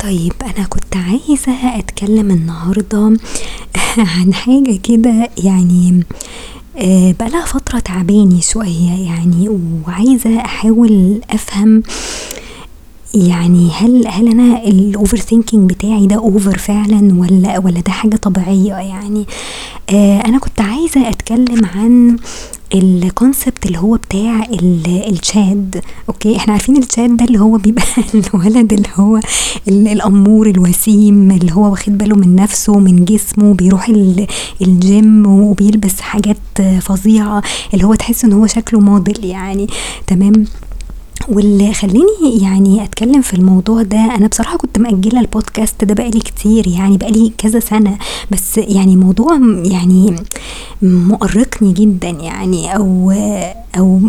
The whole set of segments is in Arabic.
طيب أنا كنت عايزة أتكلم النهاردة عن حاجة كده يعني آه، بقالها فترة تعباني شوية يعني وعايزة أحاول أفهم يعني هل هل أنا ال overthinking بتاعي ده over فعلا ولا ولا ده حاجة طبيعية يعني؟ آه أنا كنت عايزة أتكلم عن ال concept اللي هو بتاع ال Chad. Okay إحنا عارفين ال Chad ده اللي هو بيبقى الولد اللي هو الأمور الوسيم اللي هو واخد باله من نفسه من جسمه بيروح الجيم وبيلبس حاجات فظيعة اللي هو تحس إن هو شكله موديل يعني. تمام؟ واللي خلّاني يعني أتكلّم في الموضوع ده أنا بصراحة كنت مأجّلة البودكاست ده بقى لي كتير يعني بقى لي كذا سَنة، بس يعني موضوع يعني مؤرّقني جدًا يعني أو أو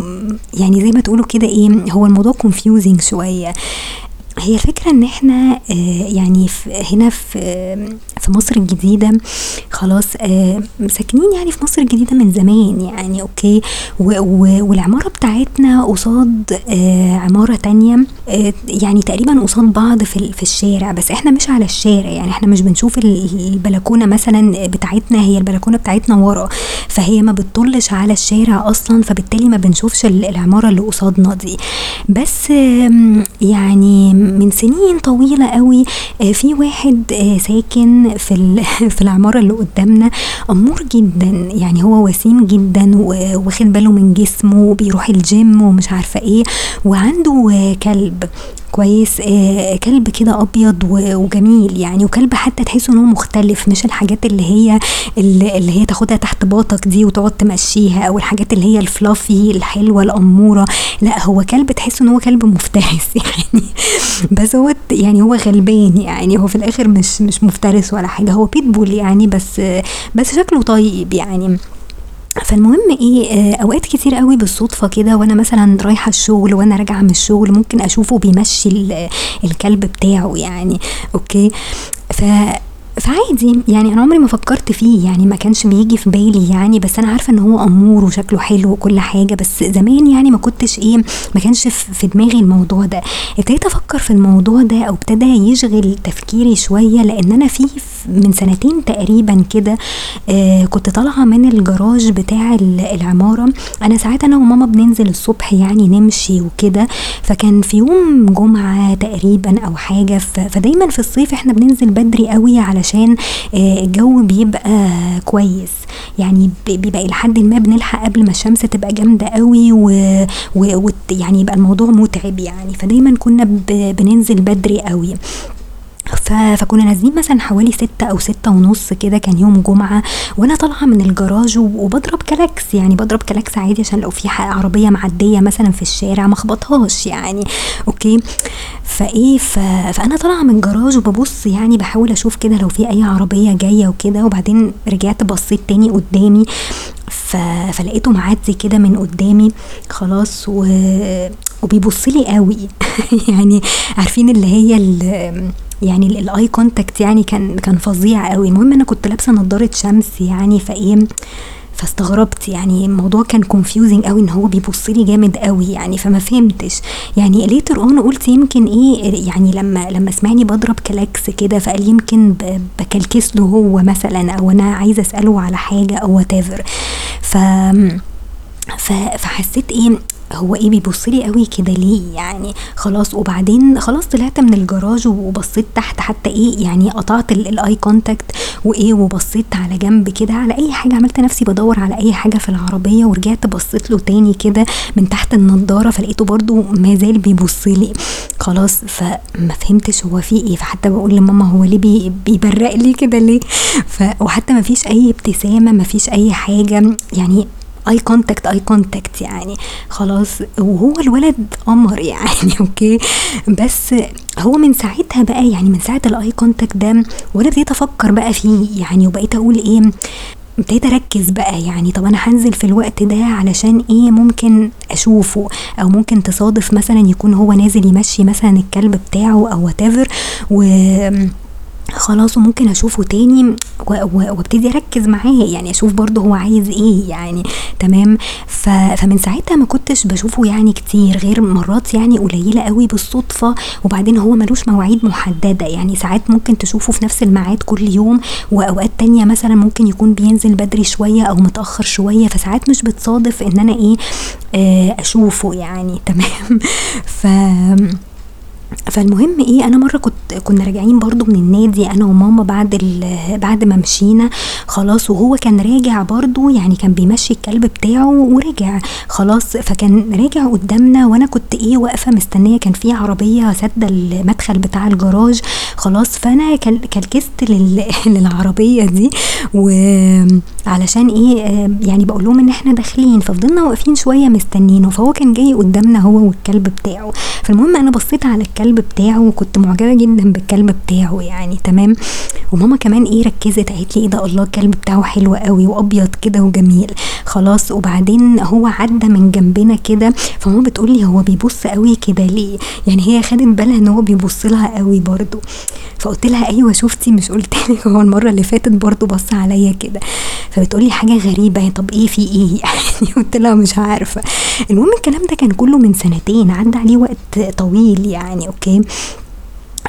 يعني زي ما تقولوا كده إيه، هو الموضوع confusing شوية. هي الفكرة إن إحنا آه، يعني هنا في في مصر الجديدة خلاص آه، ساكنين يعني في مصر الجديدة من زمان يعني أوكي؟ والعمارة بتاعتنا قصاد آه، عمارة تانية يعني تقريبا قصاد بعض في في الشارع بس إحنا مش على الشارع يعني إحنا مش بنشوف البلكونة مثلا بتاعتنا هي البلكونة بتاعتنا ورا فهي ما بتطلش على الشارع أصلا فبالتالي ما بنشوفش العمارة اللي قصادنا دي. بس يعني من سنين طويلة قوي آه، في واحد آه، ساكن في في العمارة اللي قدامنا أمور جدا يعني هو وسيم جدا واخد باله من جسمه وبيروح الجيم ومش عارفة إيه وعنده كلب. كويس آه كلب كده أبيض وجميل يعني وكلب حتى تحس إن هو مختلف مش الحاجات اللي هي اللي هي تاخدها تحت باطك دي وتقعد تمشيها أو الحاجات اللي هي الفلافي الحلوة الأمورة. لا هو كلب تحس إن هو كلب مفترس يعني. بس هو يعني هو غلبان يعني هو في الآخر مش مش مفترس ولا حاجة هو بيتبول يعني بس بس شكله طيب يعني. فالمهم إيه آه، أوقات كتير قوي بالصدفة كده وأنا مثلا رايحة الشغل وأنا راجعة من الشغل ممكن أشوفه بيمشي الكلب بتاعه يعني أوكي؟ ف فعادي يعني أنا عمري ما فكرت فيه يعني ما كانش بيجي في بالي يعني بس أنا عارفة إن هو أمور وشكله حلو وكل حاجة بس زمان يعني ما كنتش إيه ما كانش في دماغي الموضوع ده. ابتديت أفكر في الموضوع ده أو ابتدى يشغل تفكيري شوية لأن أنا في من سنتين تقريبا كده آه كنت طالعة من الجراج بتاع العمارة. أنا ساعات أنا وماما بننزل الصبح يعني نمشي وكده فكان في يوم جمعة تقريبا أو حاجة فدايما في الصيف إحنا بننزل بدري قوي علشان علشان آه، الجو بيبقى كويس. يعني بيبقى إلى حد ما بنلحق قبل ما الشمس تبقى جامدة قوي ويعني يبقى الموضوع متعب يعني. فدايما كنا بننزل بدري قوي. فكنا نازلين مثلا حوالي ستة أو ستة ونص كده كان يوم جمعة وأنا طالعة من الجراج وبضرب كلاكس يعني بضرب كلاكس عادي عشان لو في عربية معدية مثلا في الشارع ما أخبطهاش يعني Okay فإيه فأنا طالعة من الجراج وببص يعني بحاول أشوف كده لو في أي عربية جاية وكده وبعدين رجعت بصيت تاني قدامي. فلقيته معدي كده من قدامي خلاص و... وبيبص لي قوي يعني عارفين اللي هي اللي يعني ال eye contact يعني كان كان فظيع قوي. المهم أنا كنت لابسة نضارة شمس يعني فإيه فاستغربت يعني. الموضوع كان confusing قوي إن هو بيبص لي جامد قوي يعني فما فهمتش. يعني later on قلت يمكن إيه يعني لما لما سمعني بضرب كلاكس كده فقال يمكن بكلكس له هو مثلا أو أنا عايزة أسأله على حاجة أو what ف فحسيت إيه هو إيه بيبص لي قوي كده ليه؟ يعني خلاص وبعدين خلاص طلعت من الجراج وبصيت تحت حتى إيه يعني قطعت ال eye contact وإيه وبصيت على جنب كده على أي حاجة. عملت نفسي بدور على أي حاجة في العربية ورجعت بصيت له تاني كده من تحت النضارة فلقيته برضو ما زال بيبص لي خلاص فما فهمتش هو في إيه. فحتى بقول لماما هو ليه بي بيبرق لي كده ليه؟ ف وحتى ما فيش أي ابتسامة ما فيش أي حاجة. يعني eye contact eye contact يعني. خلاص وهو الولد قمر يعني okay؟ بس هو من ساعتها بقى يعني من ساعة ال eye contact ده وأنا ابتديت أفكر بقى فيه يعني وبقيت أقول إيه ابتديت أركز بقى يعني طب أنا هنزل في الوقت ده علشان إيه ممكن أشوفه؟ أو ممكن تصادف مثلا يكون هو نازل يمشي مثلا الكلب بتاعه أو وات و خلاص وممكن أشوفه تاني. وابتدي اركز معاه يعني أشوف برضه هو عايز إيه يعني تمام؟ فمن ساعتها ما كنتش بشوفه يعني كتير غير مرات يعني قليلة قوي بالصدفة وبعدين هو ملوش مواعيد محددة يعني ساعات ممكن تشوفه في نفس الميعاد كل يوم وأوقات تانية مثلا ممكن يكون بينزل بدري شوية أو متأخر شوية فساعات مش بتصادف إن أنا إيه آه، أشوفه يعني تمام؟ ف فالمهم إيه أنا مرة كنت كنا راجعين برضو من النادي أنا وماما بعد بعد ما مشينا خلاص وهو كان راجع برضو يعني كان بيمشي الكلب بتاعه ورجع خلاص فكان راجع قدامنا وأنا كنت إيه واقفة مستنية كان في عربية سادة المدخل بتاع الجراج خلاص فأنا كلكست للعربية دي وعلشان إيه يعني بقول لهم إن إحنا داخلين ففضلنا واقفين شوية مستنينه فهو كان جاي قدامنا هو والكلب بتاعه. فالمهم أنا بصيت على الكلب الكلب بتاعه وكنت معجبة جدا بالكلب بتاعه يعني تمام؟ وماما كمان إيه ركزت قالت لي إيه ده الله الكلب بتاعه حلو قوي وأبيض كده وجميل. خلاص وبعدين هو عدى من جنبنا كده فماما بتقول لي هو بيبص قوي كده ليه؟ يعني هي خدت بالها إن هو بيبص لها قوي برضو فقلت لها أيوه شفتي؟ مش قلت لك هو المرة اللي فاتت برضو بص عليا كده. فبتقول لي حاجة غريبة طب إيه في إيه؟ يعني قلت لها مش عارفة. المهم الكلام ده كان كله من سنتين عدى عليه وقت طويل يعني. أوكي.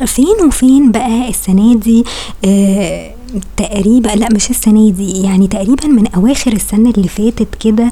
فين وفين بقى السنة دي؟ آه تقريبا لا مش السنة دي يعني تقريبا من أواخر السنة اللي فاتت كده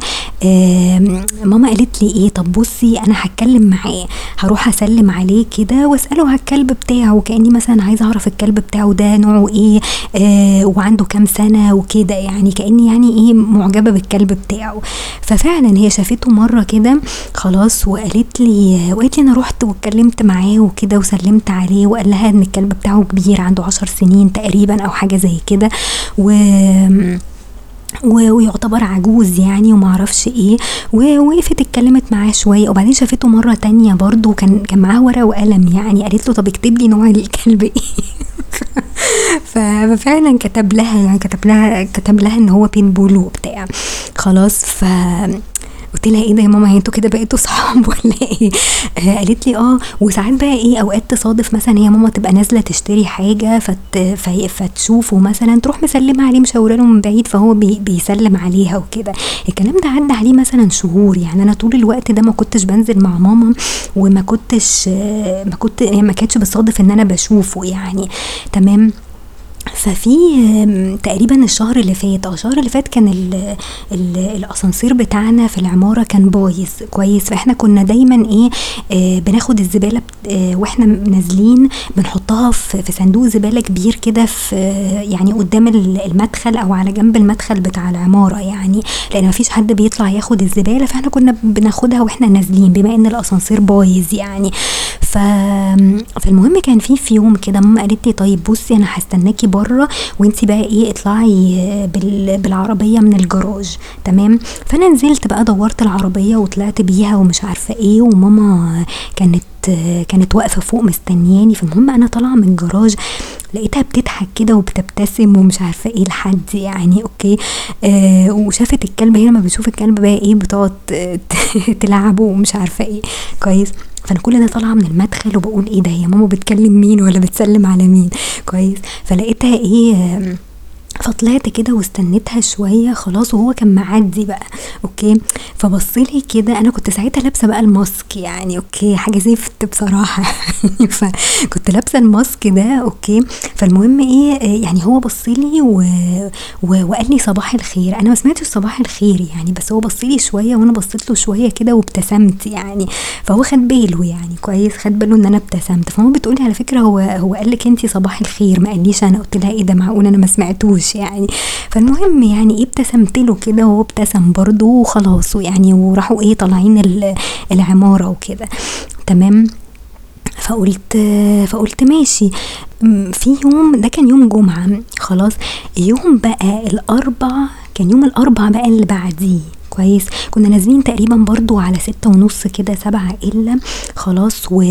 ماما قالت لي إيه طب بصي أنا هتكلم معاه هروح أسلم عليه كده وأسأله على الكلب بتاعه كأني مثلا عايزة أعرف الكلب بتاعه ده نوعه إيه آه وعنده كام سنة وكده يعني كأني يعني إيه معجبة بالكلب بتاعه. ففعلا هي شافته مرة كده خلاص وقالت لي وقالت لي أنا رحت واتكلمت معاه وكده وسلمت عليه وقال لها إن الكلب بتاعه كبير عنده عشر سنين تقريبا أو حاجة زي زي كده. و ويعتبر عجوز يعني ومعرفش إيه. ووقفت اتكلمت معاه شوية. وبعدين شافته مرة تانية برضو كان كان معاه ورقة وقلم يعني. قالت له طب اكتب لي نوع الكلب إيه. ففعلا كتب لها يعني كتب لها كتب لها إن هو بين بول وبتاع. خلاص ف قلت لها إيه ده يا ماما أنتوا كده بقيتوا صحاب ولا إيه؟ آه قالت لي آه وساعات بقى إيه أوقات تصادف مثلا هي ماما تبقى نازلة تشتري حاجة فت فتشوفه مثلا تروح مسلمة عليه مشاورة له من بعيد فهو بي بيسلم عليها وكده. الكلام ده عدى عليه مثلا شهور يعني أنا طول الوقت ده ما كنتش بنزل مع ماما وما كنتش ما كنت ما كانتش بتصادف إن أنا بشوفه يعني. تمام؟ ففي تقريبا الشهر اللي فات آه الشهر اللي فات كان ال ال الأسانسير بتاعنا في العمارة كان بايظ كويس. فإحنا كنا دايما إيه آه بناخد الزبالة آه وإحنا نازلين بنحطها في, في صندوق زبالة كبير كده في يعني قدام المدخل أو على جنب المدخل بتاع العمارة يعني. لأن مفيش حد بيطلع ياخد الزبالة فإحنا كنا بناخدها وإحنا نازلين بما إن الأسانسير بايظ يعني. ف فالمهم كان في في يوم كده ماما قالت لي طيب بصي أنا هستناكي بره وانتي بقى إيه اطلعي بالعربية من الجراج. تمام؟ فأنا نزلت بقى دورت العربية وطلعت بيها ومش عارفة إيه وماما كانت كانت واقفة فوق مستنياني. فالمهم أنا طالعة من الجراج لقيتها بتضحك كده وبتبتسم ومش عارفة إيه لحد يعني أوكي آه وشافت الكلب هي لما بتشوف الكلب بقى إيه بتقعد تلعبه ومش عارفة إيه. كويس. فأنا كل ده طالعة من المدخل وبقول إيه ده هي ماما بتكلم مين ولا بتسلم على مين؟ كويس. فلقيتها إيه فطلعت كده واستنيتها شوية خلاص وهو كان معدي بقى okay؟ فبصلي كده أنا كنت ساعتها لابسة بقى ال mask يعني okay؟ حاجة زفت بصراحة فكنت لابسة ال mask ده okay؟ فالمهم إيه يعني هو بصلي و... و... وقال لي صباح الخير. أنا ما سمعتش صباح الخير يعني بس هو بصلي شوية وأنا بصيت له شوية كده وابتسمت يعني فهو خد باله يعني كويس خد باله إن أنا ابتسمت. فهو بتقولي على فكرة هو هو قال لك انت صباح الخير ما قاليش أنا قلت لها إيه ده معقول أنا ما سمعتوش. يعني. فالمهم يعني ابتسمت له كده وهو ابتسم برضه وخلاص يعني وراحوا إيه طالعين العمارة وكده. تمام؟ فقلت فقلت ماشي. في يوم ده كان يوم جمعة خلاص. يوم بقى الأربع كان يوم الأربع بقى اللي بعديه. كويس. كنا نازلين تقريبا برضو على ستة ونص كده سبعة إلا خلاص و...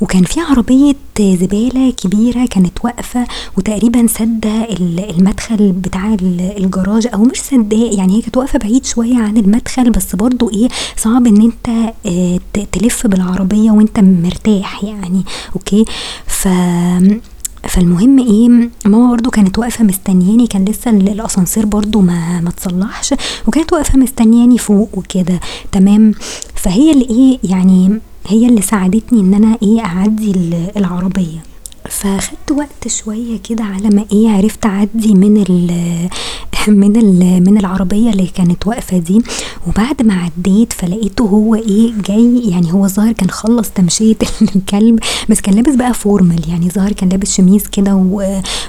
وكان في عربية زبالة كبيرة كانت واقفة وتقريبا سدة المدخل بتاع الجراج أو مش سداه يعني هي كانت واقفة بعيد شوية عن المدخل بس برضو إيه صعب إن أنت تلف بالعربية وأنت مرتاح يعني. أوكي؟ ف فالمهم إيه ماما برضه كانت واقفة مستنياني كان لسه ال الأسانسير برضه ما ما اتصلّحش وكانت واقفة مستنياني فوق وكده. تمام، فهي اللي إيه يعني هي اللي ساعدتني إن أنا إيه أعدّي ال العربية، فخدت وقت شوية كده على ما إيه عرفت أعدّي من من من العربية اللي كانت واقفة دي، وبعد ما عدّيت فلقيته هو إيه جاي يعني هو الظاهر كان خلّص تمشية الكلب بس كان لابس بقى formal يعني الظاهر كان لابس شميز كده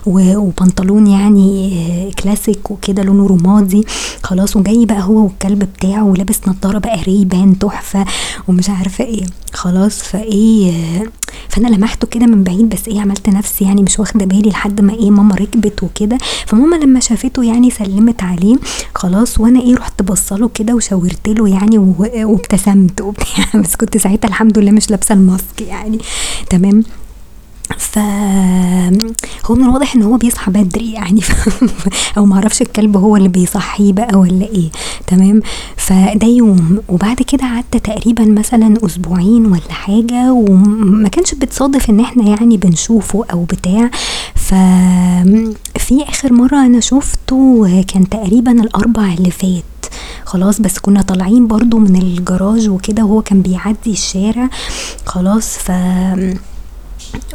وبنطلون يعني كلاسيك وكده لونه رمادي. خلاص وجاي بقى هو والكلب بتاعه ولابس نضارة بقى Ray-Ban تحفة ومش عارفة إيه، خلاص فإيه فأنا لمحته كده من بعيد بس إيه عملت نفسي يعني مش واخدة بالي لحد ما إيه ماما ركبت وكده، فماما لما شافته يعني سلّمت عليه خلاص وأنا إيه رُحت باصة له كده وشاورت له يعني وابتسمت بس كنت ساعتها الحمد لله مش لابسة الماسك يعني. تمام، ف هو من الواضح إن هو بيصحى بدري يعني. أو ما أعرفش الكلب هو اللي بيصحّيه بقى والّا إيه. تمام، فده يوم. وبعد كده عدّى تقريبًا مثلًا أسبوعين والّا حاجة وما كانش بتصادف إن إحنا يعني بنشوفه أو بتاع، ف في آخر مرّة أنا شُفته كان تقريبًا الأربع اللي فات. خلاص بس كنا طالعين برضه من الجراج وكده وهو كان بيعدّي الشارع. خلاص ف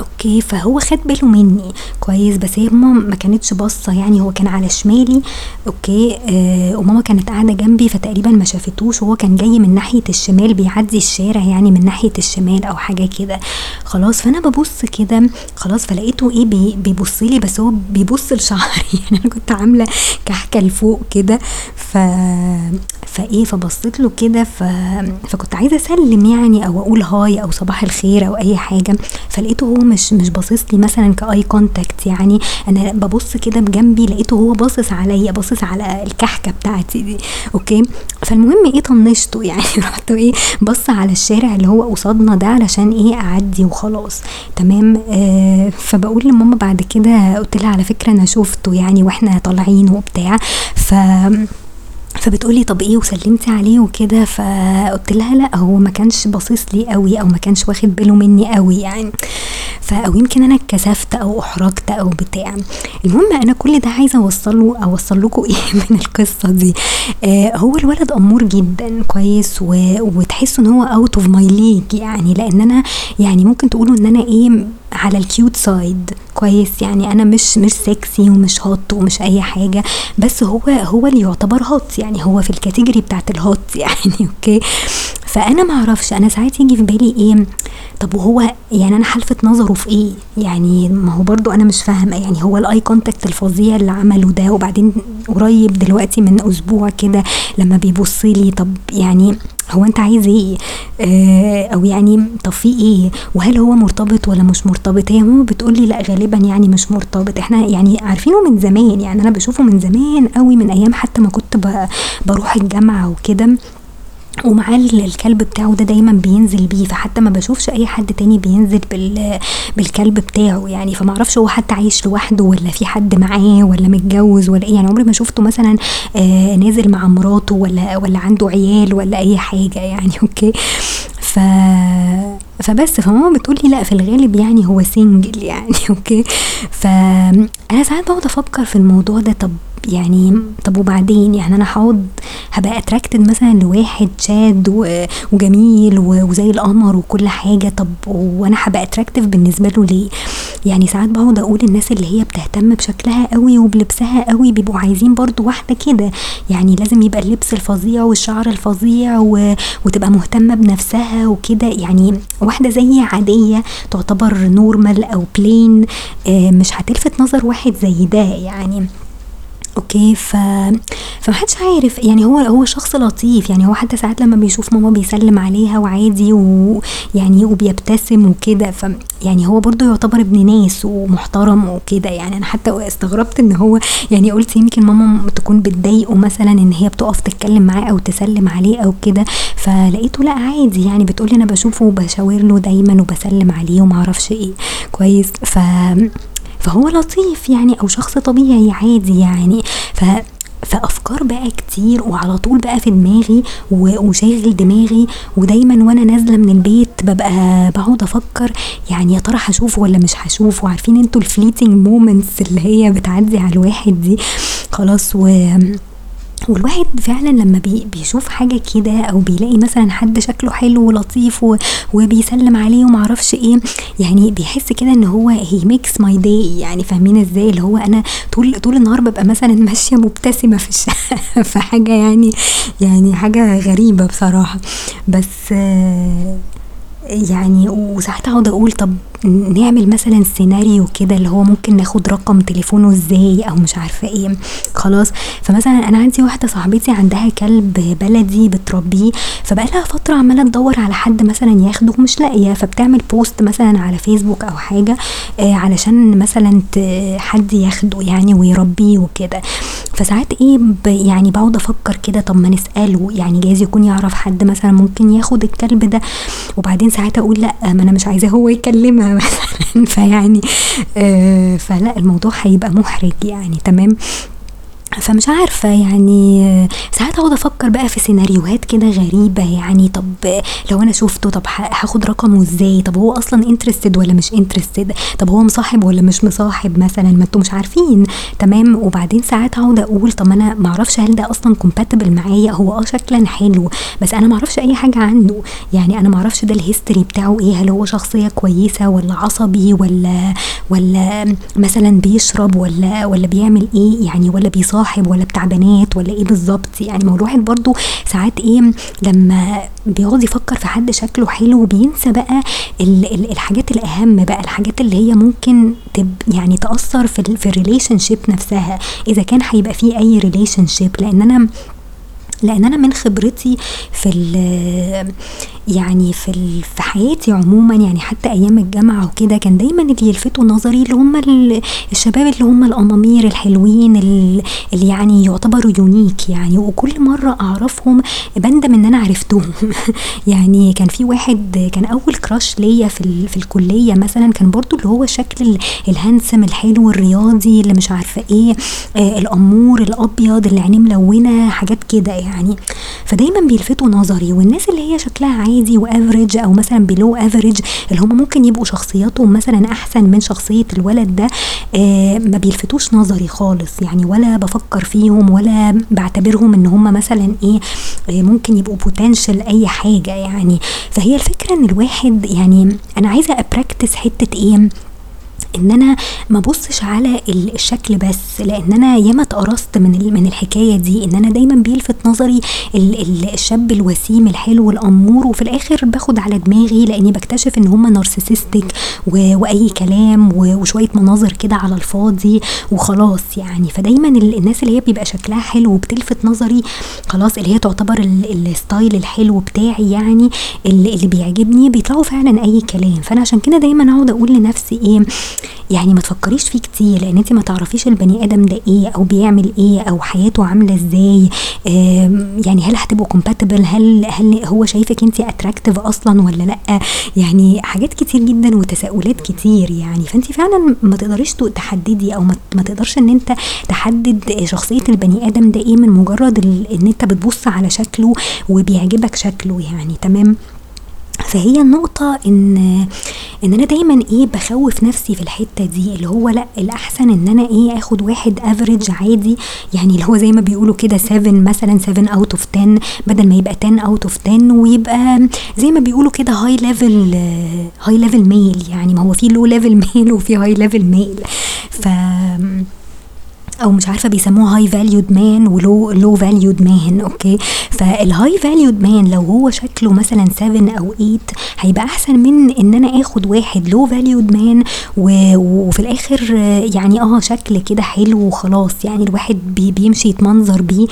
أوكي، فهو خَد باله منّي. كويس، بس هي ماما ما كانتش باصة يعني هو كان على شمالي. okay، آآ وماما كانت قاعدة جنبي فتقريبًا ما شافتوش. وهو كان جاي من ناحية الشمال بيعدّي الشارع يعني من ناحية الشمال أو حاجة كده. خلاص، فأنا بابُص كده. خلاص فلقيته إيه بي بيبُص لي بس هو بيبُص لشعري. يعني أنا كنت عاملة كحكة لفوق كده. ف فإيه فبصّيت له كده ف فكنت عايزة أسلّم يعني أو أقول hi أو صباح الخير أو أي حاجة، فلقيته هو مش مش باصص لي مثلًا ك eye contact يعني. أنا بابُص كده بجنبي لقيته هو باصص عليَّ باصص على الكحكة بتاعتي دي. أوكي، فالمهم إيه طنّشته يعني. رُحت إيه باصة على الشارع اللي هو قصادنا ده علشان إيه أعدّي وخلاص. تمام، آآ فباقول لماما بعد كده قُلت لها على فكرة أنا شُفته يعني وإحنا طالعين وبتاع. ف فبتقول لي طَب إيه وسلّمتِ عليه وكده؟ فقُلت لها لأ هو ما كانش باصص لي أوي أو ما كانش واخد باله منّي أوي يعني، ف أو يمكن أنا اتكسفت أو أُحرجت أو بتاع، المهم أنا كل ده عايزة أوصّله أوصّل لكم إيه من القصة دي، آآ هو الولد أمور جدًا كويس و وتحسّوا إن هو out of my league يعني. لإن أنا يعني ممكن تقولوا إن أنا إيه على الcute side. كويس، يعني أنا مش مش sexy ومش hot ومش أي حاجة، بس هو هو اللي يُعتبر hot. يعني هو في الcategory بتاعة الhot. يعني أوكي، فأنا ما أعرفش أنا ساعات ييجي في بالي إيه طَب وهو يعني أنا هالفت نظره في إيه؟ يعني ما هو برضه أنا مش فاهمة يعني هو الeye contact الفظيع اللي عمله ده وبعدين قريب دلوقتي من أسبوع كده لمّا بيبُص لي طَب يعني هو أنت عايز إيه؟ آآ أو يعني طَب في إيه؟ وهل هو مرتبط والّا مش مرتبط؟ هي ماما بتقول لي لأ غالبًا يعني مش مرتبط، إحنا يعني عارفينه من زمان يعني أنا باشوفه من زمان أوي من أيام حتى ما كنت ب باروح الجامعة وكده، ومعاه ال الكلب بتاعه ده دايمًا بينزل بيه، فحتى ما باشوفش أي حد تاني بينزل بال بالكلب بتاعه يعني، فما أعرفش هو حتى عايش لوحده والّا في حد معاه والّا متجوّز والّا إيه، يعني عمري ما شُفته مثلًا آآ نازل مع مراته والّا والّا عنده عيال والّا أي حاجة يعني okay، ف فبس فماما بتقول لي لأ في الغالب يعني هو single يعني okay، فأنا ساعات باقعد أفكّر في الموضوع ده طَب يعني طَب وبعدين يعني أنا هاقعد هابقى attracted مثلًا لواحد شاد وجميل وزي القمر وكل حاجة، طَب وأنا هابقى attractive بالنسبة له ليه؟ يعني ساعات باقعد أقول الناس اللي هي بتهتم بشكلها أوي وبلبسها أوي بيبقوا عايزين برضه واحدة كده، يعني لازم يبقى اللبس الفظيع والشعر الفظيع و وتبقى مهتمة بنفسها وكده، يعني واحدة زيي عادية تعتبر normal أو plain آآ مش هتلفت نظر واحد زي ده يعني. okay، ف فما حدش عارف. يعني هو هو شخص لطيف. يعني هو حتى ساعات لمّا بيشوف ماما بيسلّم عليها وعادي ويعني وبيبتسم وكده، ف يعني هو برضه يعتبر ابن ناس ومحترم وكده. يعني، أنا حتى استغربت إن هو يعني قُلت يمكن ماما تكون بتضايقه مثلًا إن هي بتُقف تتكلم معاه أو تسلّم عليه أو كده، فلقيته لأ عادي. يعني بتقول لي أنا باشوفه وباشاور له دايمًا وباسلّم عليه وما أعرفش إيه. كويس، ف فهو لطيف يعني أو شخص طبيعي عادي يعني، ف فأفكار بقى كتير وعلى طول بقى في دماغي وشاغل دماغي. ودايما وأنا نازلة من البيت ببقى بقعد أفكر يعني يا ترى هشوفه ولا مش هشوفه عارفين أنتوا ال fleeting moments اللي هي بتعدي على الواحد دي؟ خلاص و والواحد فعلا لما بي بيشوف حاجة كده أو بيلاقي مثلا حد شكله حلو ولطيف وبيسلم عليه ومعرفش إيه يعني بيحس كده إن هو he makes my day يعني فاهمين إزاي؟ اللي هو أنا طول طول النهار ببقى مثلا ماشية مبتسمة في الشارع في حاجة يعني يعني حاجة غريبة بصراحة. بس يعني وساعات أقعد أقول طب نعمل مثلا سيناريو كده اللي هو ممكن ناخد رقم تليفونه إزاي أو مش عارفة إيه. خلاص. فمثلا أنا عندي واحدة صاحبتي عندها كلب بلدي بتربيه فبقالها فترة عمالة تدور على حد مثلا ياخده مش لاقية فبتعمل بوست مثلا على فيسبوك أو حاجة آه علشان مثلا حد ياخده يعني ويربيه وكده. فساعات إيه يعني بقعد أفكر كده طب ما نسأله يعني جايز يكون يعرف حد مثلا ممكن ياخد الكلب ده. وبعدين ساعات أقول لأ ما أنا مش عايزاه هو يكلمها. مثلا. فيعني آه فلا الموضوع هيبقى محرج يعني. تمام؟ فمش عارفة يعني ساعات أقعد أفكر بقى في سيناريوهات كده غريبة يعني طب لو أنا شفته طب هاخد رقمه إزاي؟ طب هو أصلا interested ولا مش interested طب هو مصاحب ولا مش مصاحب مثلا؟ ما أنتوا مش عارفين. تمام؟ وبعدين ساعات أقعد أقول طب أنا معرفش هل ده أصلا compatible معايا؟ هو آه شكلا حلو بس أنا معرفش أي حاجة عنه. يعني أنا معرفش ده ال history بتاعه إيه هل هو شخصية كويسة ولا عصبي ولا ولا مثلا بيشرب ولا ولا بيعمل إيه؟ يعني ولا بيصاحب صاحب ولا بتاع بنات ولا إيه بالظبط؟ يعني ما الواحد برضو ساعات إيه لما بيقعد يفكر في حد شكله حلو بينسى بقى ال ال الحاجات الأهم بقى الحاجات اللي هي ممكن تب يعني تأثر في في ال relationship نفسها إذا كان هيبقى فيه أي relationship لأن أنا لأن أنا من خبرتي في يعني في في حياتي عموما يعني حتى أيام الجامعة وكده كان دايما اللي يلفتوا نظري اللي هم الشباب اللي هم الأمامير الحلوين اللي يعني يعتبروا unique يعني. وكل مرة أعرفهم بندم إن أنا عرفتهم. يعني كان في واحد كان أول crush ليا في في الكلية مثلا كان برضو اللي هو شكل ال handsome الحلو الرياضي اللي مش عارفة إيه آه الأمور الأبيض اللي عينيه ملونة حاجات كده يعني. فدايما بيلفتوا نظري والناس اللي هي شكلها عادي و average أو مثلا below average اللي هم ممكن يبقوا شخصياتهم مثلا أحسن من شخصية الولد ده آه ما بيلفتوش نظري خالص. يعني ولا بفكر فيهم ولا بعتبرهم إن هم مثلا إيه آه ممكن يبقوا potential أي حاجة يعني. فهي الفكرة إن الواحد يعني أنا عايزة ا practice حتة إيه ان أنا ما بصش على الشكل بس لأن أنا ياما اتقرصت من من الحكاية دي ان أنا دايما بيلفت نظري الشاب الوسيم الحلو الأمور وفي الآخر باخد على دماغي لأني بكتشف إن هم narcissistic وأي كلام وشوية مناظر كده على الفاضي وخلاص يعني. فدايما الناس اللي هي بيبقى شكلها حلو وبتلفت نظري خلاص اللي هي تعتبر ال style الحلو بتاعي يعني اللي, اللي بيعجبني بيطلعوا فعلا أي كلام. فأنا عشان كده دايما أقعد أقول لنفسي إيه يعني ما تفكريش فيه كتير لأن انت ما تعرفيش البني آدم ده إيه أو بيعمل إيه أو حياته عاملة إزاي. يعني هل هتبقوا compatible هل هل هو شايفك انت attractive أصلا ولا لأ؟ يعني حاجات كتير جدا وتساؤلات كتير يعني. فانت فعلا ما تقدريش تحددي أو ما تقدرش إن انت تحدد شخصية البني آدم ده إيه من مجرد إن انت بتبص على شكله وبيعجبك شكله يعني. تمام؟ فهي النقطة إن إن أنا دايما إيه بخوف نفسي في الحتة دي اللي هو لأ الأحسن إن أنا إيه آخد واحد average عادي يعني اللي هو زي ما بيقولوا كده 7 مثلا 7 out of 10 بدل ما يبقى 10 out of 10 ويبقى زي ما بيقولوا كده high level high level male يعني ما هو في low level male وفي high level male ف أو مش عارفة بيسموه high valued man و low low valued man okay؟ فال high valued man لو هو شكله مثلا 7 أو 8 هيبقى أحسن من إن أنا آخد واحد low valued man وفي الآخر يعني آه شكل كده حلو وخلاص يعني الواحد بي بيمشي يتمنظر بيه.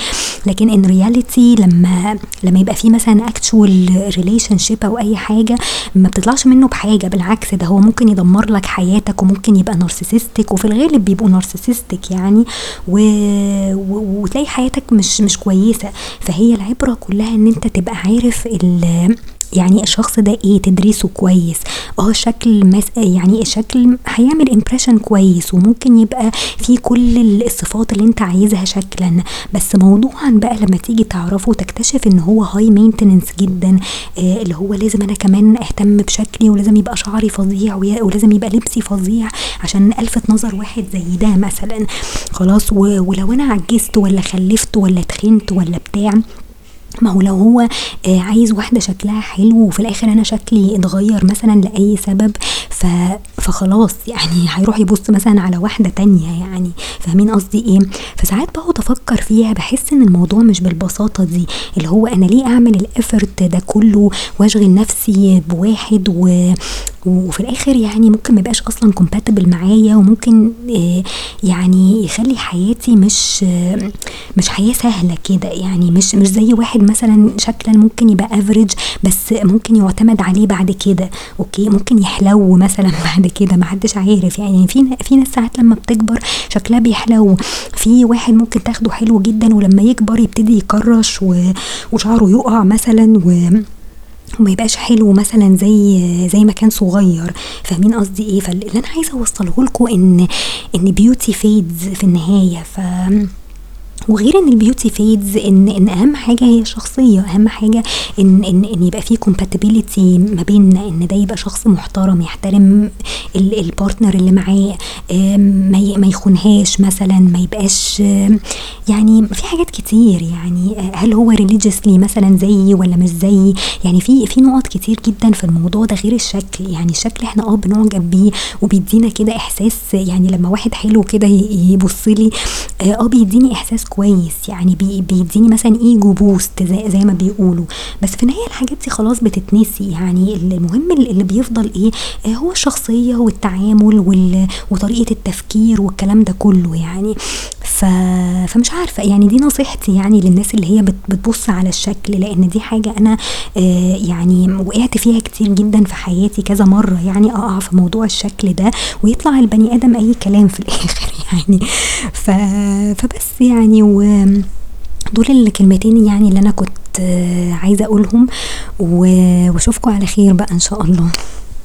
لكن in reality لما لما يبقى في مثلا actual relationship أو أي حاجة ما بتطلعش منه بحاجة بالعكس ده هو ممكن يدمر لك حياتك وممكن يبقى narcissistic وفي الغالب بيبقوا narcissistic يعني. و... و... وتلاقي حياتك مش مش كويسة. فهي العبرة كلها إن أنت تبقى عارف ال... يعني الشخص ده إيه تدرسه كويس آه شكل مس يعني الشكل هيعمل impression كويس وممكن يبقى فيه كل الصفات اللي أنت عايزها شكلا. بس موضوعا بقى لما تيجي تعرفه تكتشف إن هو هاي مينتننس جدا آه اللي هو لازم أنا كمان أهتم بشكلي ولازم يبقى شعري فظيع ولازم يبقى لبسي فظيع عشان ألفت نظر واحد زي ده مثلا. خلاص ولو أنا عجزت ولا خلفت ولا تخنت ولا بتاع ما هو لو هو آه عايز واحدة شكلها حلو وفي الآخر أنا شكلي اتغير مثلا لأي سبب ف فخلاص يعني هيروح يبص مثلا على واحدة تانية يعني فاهمين قصدي إيه؟ فساعات بقعد أفكر فيها بحس إن الموضوع مش بالبساطة دي اللي هو أنا ليه أعمل ال effort ده كله وأشغل نفسي بواحد و وفي الآخر يعني ممكن ما يبقاش أصلا compatible معايا وممكن آه يعني يخلي حياتي مش آه مش حياة سهلة كده. يعني مش مش زي واحد مثلا شكلا ممكن يبقى average بس ممكن يعتمد عليه بعد كده. okay؟ ممكن يحلو مثلا بعد كده ما حدش عارف. يعني في في ناس ساعات لما بتكبر شكلها بيحلو. في واحد ممكن تاخده حلو جدا ولما يكبر يبتدي يكرش وشعره يقع مثلا و وما يبقاش حلو مثلا زي زي ما كان صغير. فاهمين قصدي إيه؟ فاللي أنا عايزة أوصله لكم إن إن beauty fades في النهاية. ف وغير إن ال beauty fades إن إن أهم حاجة هي الشخصية أهم حاجة إن إن إن يبقى في compatibility ما بيننا إن ده يبقى شخص محترم يحترم ال partner اللي معاه ما ما يخونهاش مثلا ما يبقاش يعني في حاجات كتير يعني هل هو religiously مثلا زيي ولا مش زيي؟ يعني في في نقط كتير جدا في الموضوع ده غير الشكل يعني الشكل إحنا آه بنعجب بيه وبيدينا كده إحساس يعني لما واحد حلو كده يبص لي آه بيديني إحساس كويس يعني بي بيديني مثلا ego boost زي, زي ما بيقولوا. بس في النهاية الحاجات دي خلاص بتتنسي. يعني المهم اللي بيفضل إيه؟ هو الشخصية والتعامل وطريقة التفكير والكلام ده كله. يعني ف... فمش عارفة. يعني دي نصيحتي يعني للناس اللي هي بتبص على الشكل لأن دي حاجة أنا آه يعني وقعت فيها كتير جدا في حياتي كذا مرة يعني أقع في موضوع الشكل ده ويطلع البني آدم أي كلام في الآخر يعني. ف... فبس يعني و دول الكلمتين يعني اللي أنا كنت عايزة أقولهم وأشوفكم على خير بقى إن شاء الله.